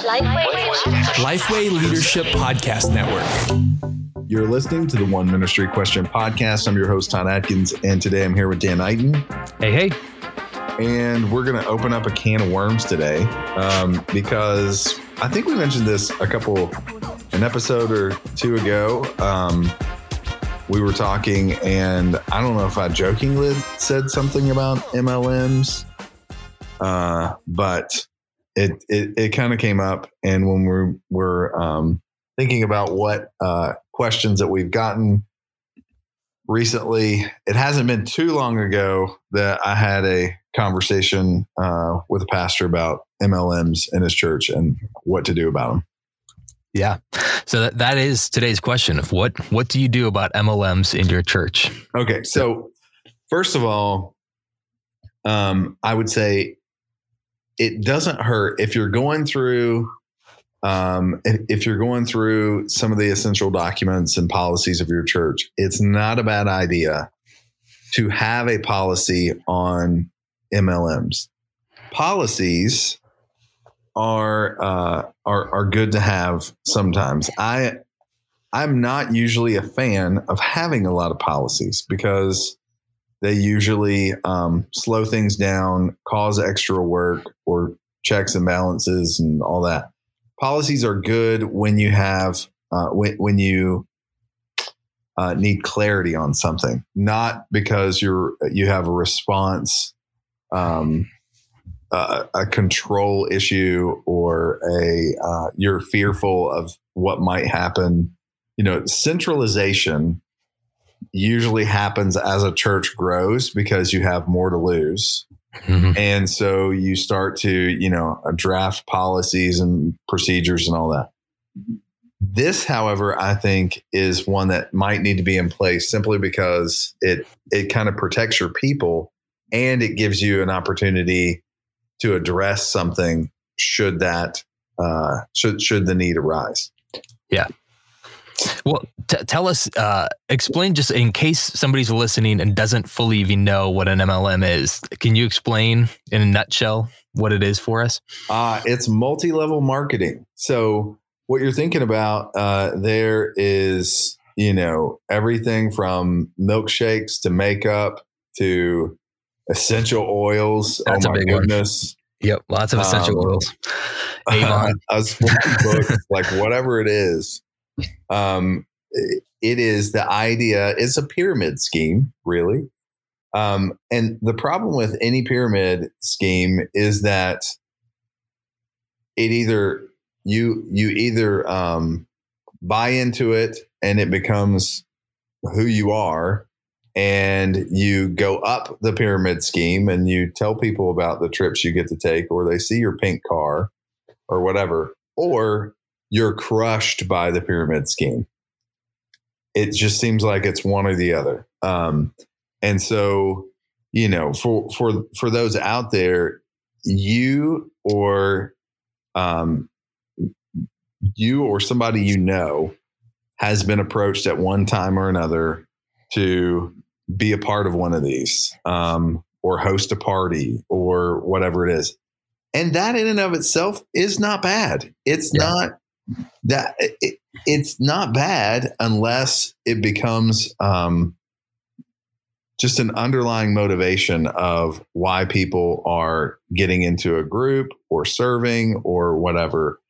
Lifeway Leadership Podcast Network. You're listening to the One Ministry Question Podcast. I'm your host, Todd Adkins, and today I'm here with Dan Iten. Hey, hey. And we're going to open up a can of worms today um, because I think we mentioned this a couple, an episode or two ago. Um, we were talking, and I don't know if I jokingly said something about MLMs, uh, but it it, it kind of came up. And when we were um, thinking about what uh, questions that we've gotten recently, it hasn't been too long ago that I had a conversation uh, with a pastor about MLMs in his church and what to do about them. Yeah. So that, that is today's question of what what do you do about MLMs in your church? Okay. So first of all, um, I would say it doesn't hurt if you're going through um, if, you're going through some of the essential documents and policies of your church, it's not a bad idea to have a policy on MLMs. Policies are uh, are are good to have sometimes. I I'm not usually a fan of having a lot of policies because they usually um, slow things down, cause extra work or checks and balances and all that. Policies are good when you have uh, when when you uh, need clarity on something, not because you're you have a response um, uh, a control issue or a uh, you're fearful of what might happen you know centralization usually happens as a church grows because you have more to lose mm-hmm. and so you start to you know draft policies and procedures and all that this however i think is one that might need to be in place simply because it it kind of protects your people and it gives you an opportunity to address something should that uh, should should the need arise. Yeah. Well, t- tell us, uh, explain just in case somebody's listening and doesn't fully even know what an MLM is. Can you explain in a nutshell what it is for us? Uh, it's multi level marketing. So, what you're thinking about uh, there is, you know, everything from milkshakes to makeup to essential oils. That's oh my goodness. One. Yep, lots of essential um, oils. Avon, a book, like whatever it is. Um, it is the idea. It's a pyramid scheme, really. Um, and the problem with any pyramid scheme is that it either you you either um, buy into it and it becomes who you are, and you go up the pyramid scheme and you tell people about the trips you get to take, or they see your pink car or whatever, or you're crushed by the pyramid scheme. It just seems like it's one or the other. Um, and so, you know, for for for those out there, you or um, you or somebody you know has been approached at one time or another to be a part of one of these um, or host a party or whatever it is. And that in and of itself is not bad. It's yeah. not that it, it's not bad unless it becomes um, just an underlying motivation of why people are getting into a group or serving or whatever.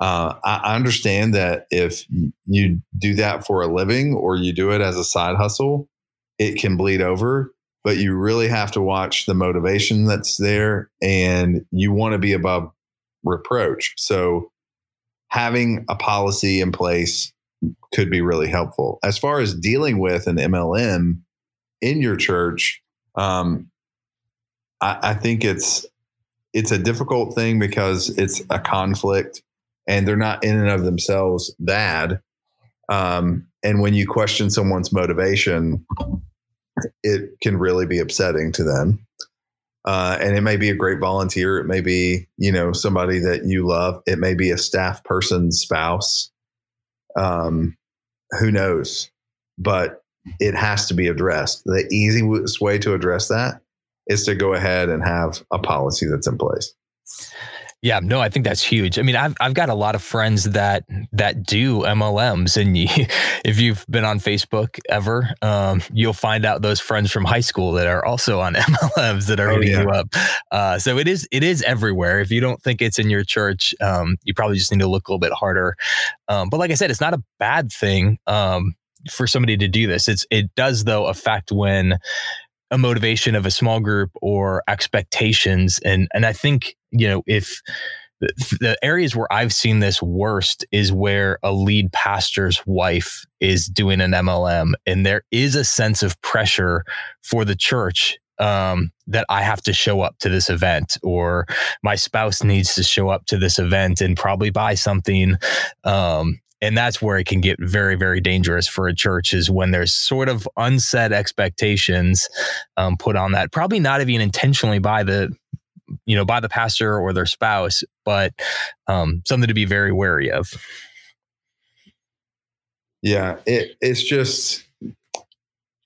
Uh, I understand that if you do that for a living or you do it as a side hustle, it can bleed over, but you really have to watch the motivation that's there and you want to be above reproach. So having a policy in place could be really helpful. As far as dealing with an MLM in your church, um, I, I think it's it's a difficult thing because it's a conflict and they're not in and of themselves bad. Um, and when you question someone's motivation, it can really be upsetting to them. Uh, and it may be a great volunteer. It may be, you know, somebody that you love. It may be a staff person's spouse. Um, who knows? But it has to be addressed. The easiest way to address that is to go ahead and have a policy that's in place. Yeah, no, I think that's huge. I mean, I've I've got a lot of friends that that do MLMs, and you, if you've been on Facebook ever, um, you'll find out those friends from high school that are also on MLMs that are oh, hitting yeah. you up. Uh, so it is it is everywhere. If you don't think it's in your church, um, you probably just need to look a little bit harder. Um, but like I said, it's not a bad thing um, for somebody to do this. It's it does though affect when a motivation of a small group or expectations and and I think you know if the, areas where I've seen this worst is where a lead pastor's wife is doing an MLM and there is a sense of pressure for the church um, that I have to show up to this event or my spouse needs to show up to this event and probably buy something. Um, and that's where it can get very very dangerous for a church is when there's sort of unset expectations um, put on that probably not even intentionally by the you know by the pastor or their spouse but um, something to be very wary of. Yeah it, it's just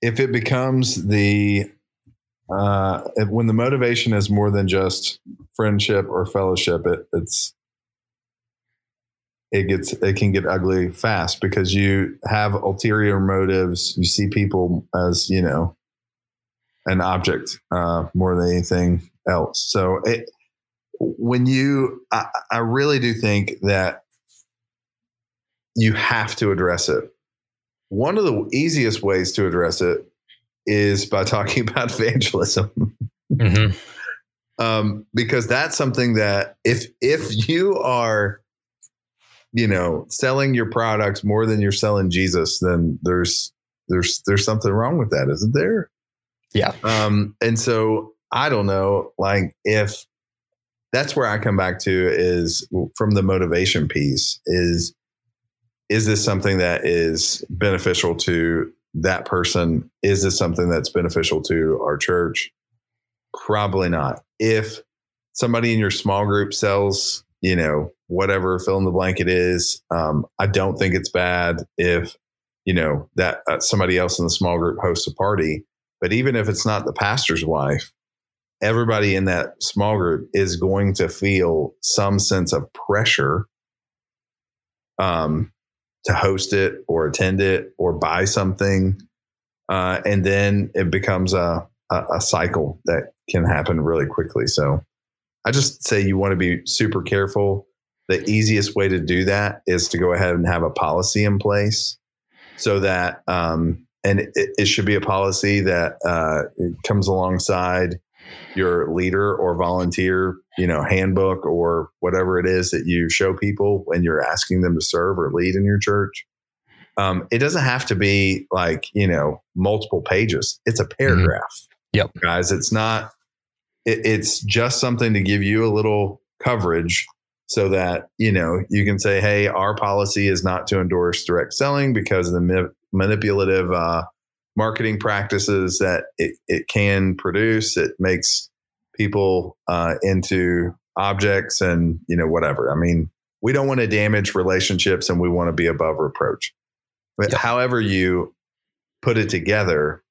if it becomes the uh, when the motivation is more than just friendship or fellowship it, it's it gets it can get ugly fast because you have ulterior motives. You see people as you know an object uh, more than anything else. So it, when you, I, I really do think that you have to address it. One of the easiest ways to address it is by talking about evangelism. Mm-hmm. um, because that's something that if if you are you know selling your products more than you're selling Jesus, then there's there's there's something wrong with that, isn't there? Yeah. Um, and so I don't know, like if that's where I come back to is from the motivation piece is is this something that is beneficial to that person? Is this something that's beneficial to our church? Probably not. If somebody in your small group sells, you know, whatever fill in the blank is. Um, I don't think it's bad if you know that uh, somebody else in the small group hosts a party. But even if it's not the pastor's wife, everybody in that small group is going to feel some sense of pressure um, to host it or attend it or buy something. Uh, and then it becomes a, a, a cycle that can happen really quickly. So I just say you want to be super careful the easiest way to do that is to go ahead and have a policy in place so that um, and it, it, should be a policy that uh, comes alongside your leader or volunteer you know handbook or whatever it is that you show people when you're asking them to serve or lead in your church um, it doesn't have to be like you know multiple pages it's a mm-hmm. paragraph mm-hmm. yep guys it's not it, it's just something to give you a little coverage so that you know you can say hey our policy is not to endorse direct selling because of the ma- manipulative uh, marketing practices that it, it can produce. It makes people uh, into objects and you know whatever. I mean we don't want to damage relationships and we want to be above reproach. But yep. however you put it together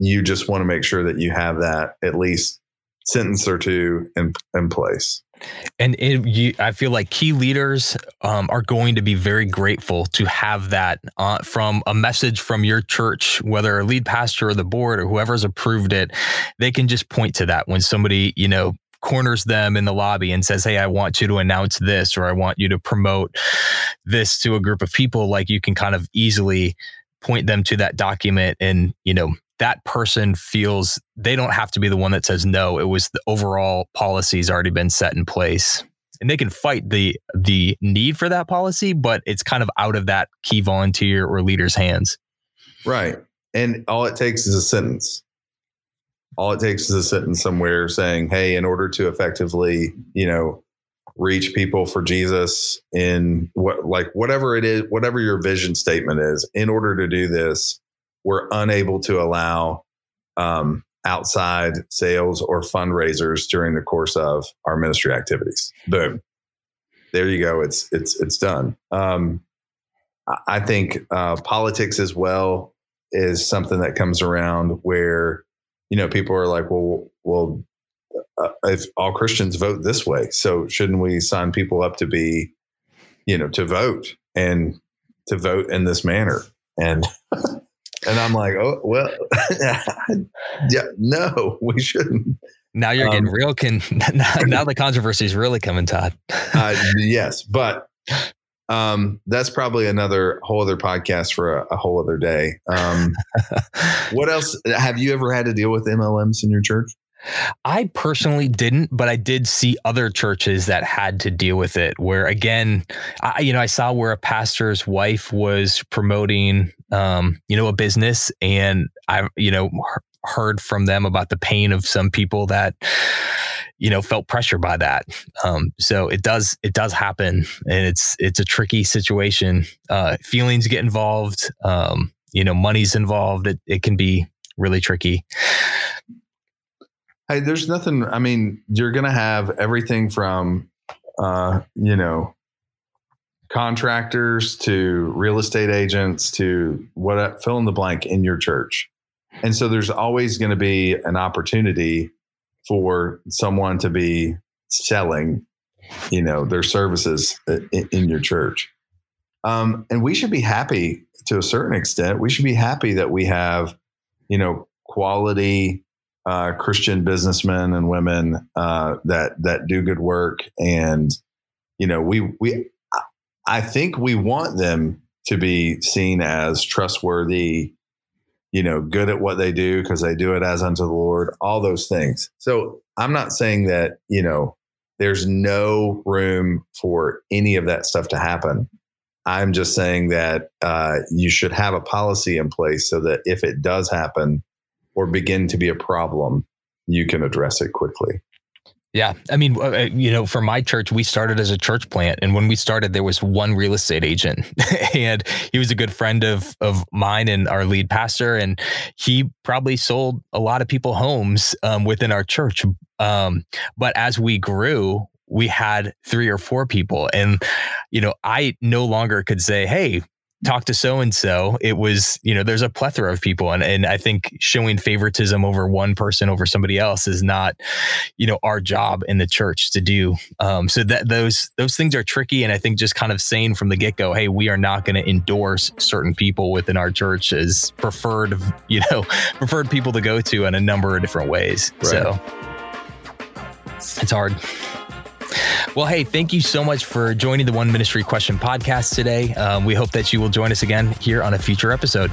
you just want to make sure that you have that at least sentence or two in, in place and it, you, I feel like key leaders um, are going to be very grateful to have that uh, from a message from your church, whether a lead pastor or the board or whoever's approved it. They can just point to that when somebody, you know, corners them in the lobby and says, Hey, I want you to announce this or I want you to promote this to a group of people. Like you can kind of easily point them to that document and, you know, that person feels they don't have to be the one that says no. It was the overall policy's already been set in place. And they can fight the the need for that policy, but it's kind of out of that key volunteer or leader's hands. Right. And all it takes is a sentence. All it takes is a sentence somewhere saying, "Hey, in order to effectively, you know, reach people for Jesus in what like whatever it is, whatever your vision statement is, in order to do this, we're unable to allow um, outside sales or fundraisers during the course of our ministry activities. Boom. There you go. It's it's it's done. Um, I think uh, politics as well is something that comes around where you know people are like, well, well, uh, if all Christians vote this way, so shouldn't we sign people up to be, you know, to vote and to vote in this manner? And and I'm like, oh well, yeah, no, we shouldn't. Now you're getting um, real. Can now, now the controversy is really coming, Todd. uh, yes, but um, that's probably another whole other podcast for a, a whole other day. Um, what else have you ever had to deal with MLMs in your church? I personally didn't, but I did see other churches that had to deal with it. Where again, I, you know, I saw where a pastor's wife was promoting, um, you know, a business, and I, you know, heard from them about the pain of some people that you know felt pressure by that. Um, so it does it does happen and it's it's a tricky situation. Uh, feelings get involved um, you know money's involved. It, it can be really tricky hey there's nothing i mean you're gonna have everything from uh, you know contractors to real estate agents to what fill in the blank in your church and so there's always going to be an opportunity for someone to be selling, you know, their services in, in your church. Um, and we should be happy to a certain extent. We should be happy that we have, you know, quality uh, Christian businessmen and women uh, that that do good work, and you know, we we I think we want them to be seen as trustworthy you know, good at what they do because they do it as unto the Lord, all those things. So I'm not saying that, you know, there's no room for any of that stuff to happen. I'm just saying that uh, you should have a policy in place so that if it does happen or begin to be a problem, you can address it quickly. Yeah. I mean, uh, uh, you know, for my church, we started as a church plant. And when we started, there was one real estate agent and he was a good friend of, of mine and our lead pastor. And he probably sold a lot of people homes um, within our church. Um, but as we grew, we had three or four people. And, you know, I no longer could say, Hey, talk to so and so. It was, you know, there's a plethora of people. And, and I think showing favoritism over one person over somebody else is not, you know, our job in the church to do. Um, so that those those things are tricky. And I think just kind of saying from the get go, hey, we are not going to endorse certain people within our church as preferred, you know, preferred people to go to in a number of different ways. Right. So it's hard. Well, hey, thank you so much for joining the One Ministry Question podcast today. Um, we hope that you will join us again here on a future episode.